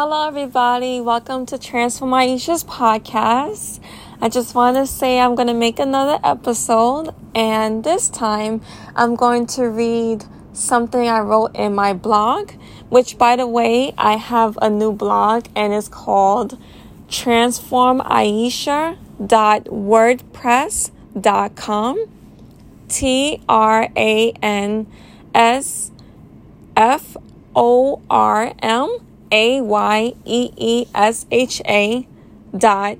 Hello, everybody. Welcome to Transform Ayeesha's podcast. I just want to say I'm going to make another episode, and this time I'm going to read something I wrote in my blog, which, by the way, I have a new blog and it's called transformayeesha.wordpress.com. T R A N S F O R M A Y E E S H A dot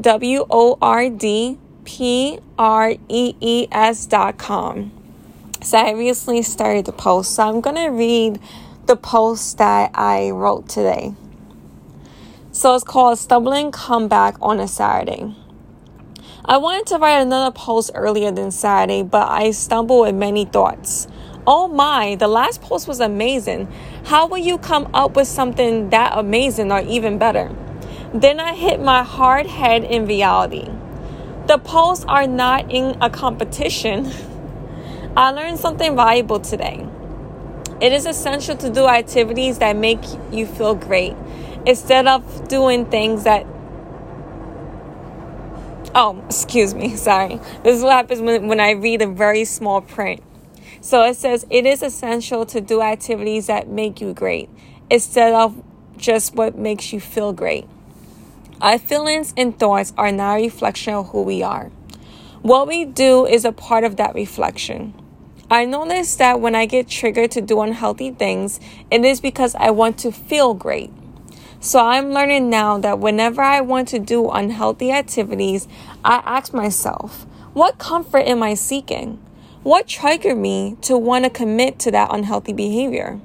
W O R D P R E E S dot com. So I recently started the post, so I'm gonna read the post that I wrote today. So it's called Stumbling Comeback on a Saturday. I wanted to write another post earlier than Saturday, but I stumbled with many thoughts. Oh my, the last post was amazing. How will you come up with something that amazing or even better? Then I hit my hard head in reality. The posts are not in a competition. I learned something valuable today. It is essential to do activities that make you feel great instead of doing things that Oh, excuse me, sorry. This is what happens when, when I read a very small print. So it says it is essential to do activities that make you great instead of just what makes you feel great. Our feelings and thoughts are not a reflection of who we are. What we do is a part of that reflection. I notice that when I get triggered to do unhealthy things, it is because I want to feel great. So I'm learning now that whenever I want to do unhealthy activities, I ask myself, what comfort am I seeking? What triggered me to want to commit to that unhealthy behavior?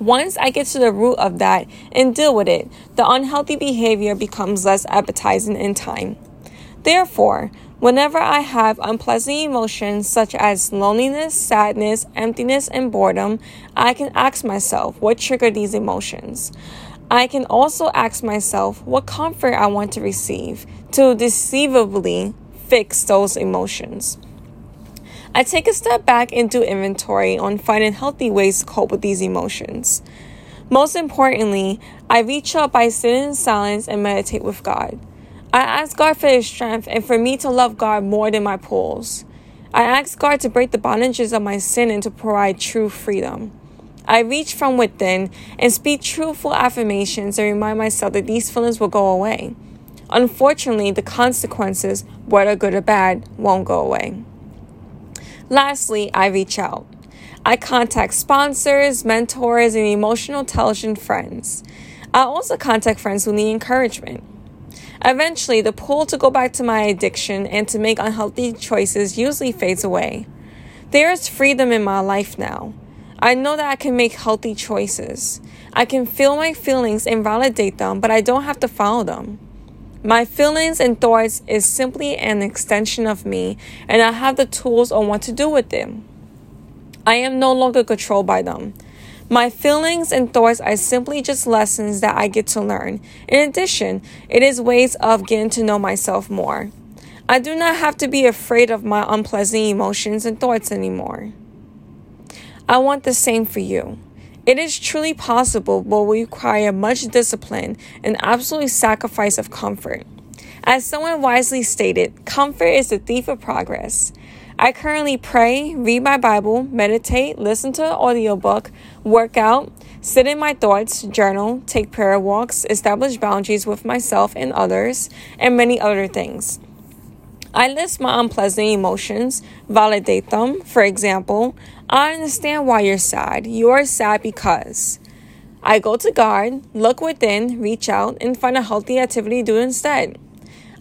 Once I get to the root of that and deal with it, the unhealthy behavior becomes less appetizing in time. Therefore, whenever I have unpleasant emotions such as loneliness, sadness, emptiness, and boredom, I can ask myself what triggered these emotions. I can also ask myself what comfort I want to receive to deceivably fix those emotions. I take a step back and do inventory on finding healthy ways to cope with these emotions. Most importantly, I reach out by sitting in silence and meditate with God. I ask God for His strength and for me to love God more than my pulls. I ask God to break the bondages of my sin and to provide true freedom. I reach from within and speak truthful affirmations and remind myself that these feelings will go away. Unfortunately, the consequences, whether good or bad, won't go away. Lastly, I reach out. I contact sponsors, mentors, and emotional intelligent friends. I also contact friends who need encouragement. Eventually, the pull to go back to my addiction and to make unhealthy choices usually fades away. There is freedom in my life now. I know that I can make healthy choices. I can feel my feelings and validate them, but I don't have to follow them. My feelings and thoughts is simply an extension of me, and I have the tools on what to do with them. I am no longer controlled by them. My feelings and thoughts are simply just lessons that I get to learn. In addition, it is ways of getting to know myself more. I do not have to be afraid of my unpleasant emotions and thoughts anymore. I want the same for you. It is truly possible, but will require much discipline and absolute sacrifice of comfort. As someone wisely stated, comfort is the thief of progress. I currently pray, read my Bible, meditate, listen to an audiobook, work out, sit in my thoughts, journal, take prayer walks, establish boundaries with myself and others, and many other things. I list my unpleasant emotions, validate them. For example, I understand why you're sad. You are sad because. I go to God, look within, reach out, and find a healthy activity to do instead.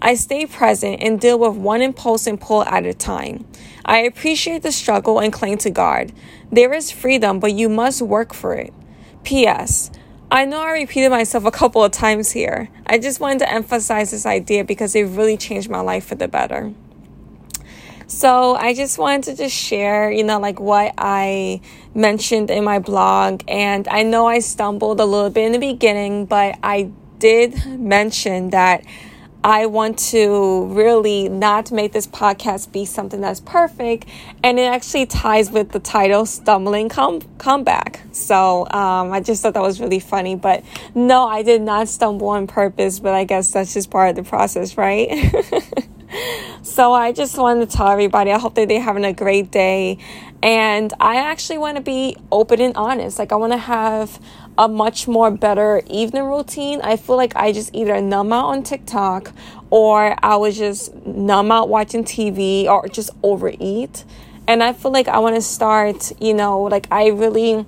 I stay present and deal with one impulse and pull at a time. I appreciate the struggle and cling to God. There is freedom, but you must work for it. P.S. I know I repeated myself a couple of times here. I just wanted to emphasize this idea because it really changed my life for the better. So I just wanted to just share, you know, like what I mentioned in my blog. And I know I stumbled a little bit in the beginning, but I did mention that I want to really not make this podcast be something that's perfect. And it actually ties with the title Stumbling Com- Comeback. So um, I just thought that was really funny. But no, I did not stumble on purpose, but I guess that's just part of the process, right? so I just wanted to tell everybody I hope that they're having a great day. And I actually want to be open and honest. Like, I want to have a much more better evening routine. I feel like I just either numb out on TikTok or I was just numb out watching TV or just overeat. And I feel like I want to start, you know, like I really,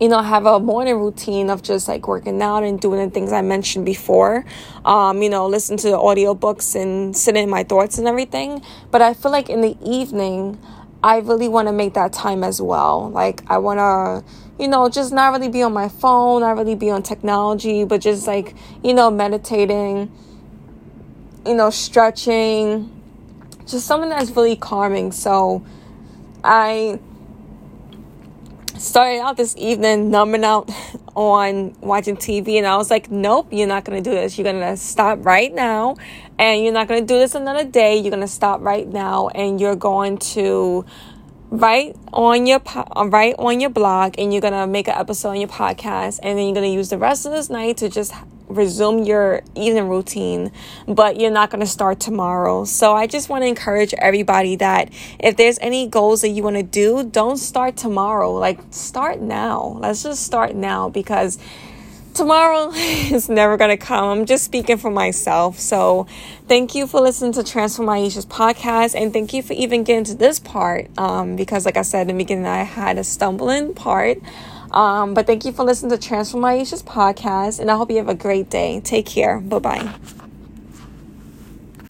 you know, have a morning routine of just like working out and doing the things I mentioned before. Um, you know, listen to the audiobooks and sit in my thoughts and everything. But I feel like in the evening, I really want to make that time as well. Like, I want to you know, just not really be on my phone, not really be on technology, but just like, you know, meditating, you know, stretching, just something that's really calming. So I started out this evening numbing out on watching TV, and I was like, nope, you're not to do this. You're to stop right now, and you're not to do this another day. You're to stop right now, and you're going to write on your uh, write on your blog and you're gonna make an episode on your podcast and then you're gonna use the rest of this night to just resume your evening routine but you're not going to start tomorrow so i just want to encourage everybody that if there's any goals that you want to do don't start tomorrow like start now let's just start now because tomorrow is never going to come. I'm just speaking for myself. So, thank you for listening to Transform My Ayeesha's podcast. And thank you for even getting to this part. Um, because, like I said in the beginning, I had a stumbling part. Um, but thank you for listening to Transform My Ayeesha's podcast. And I hope you have a great day. Take care. Bye bye.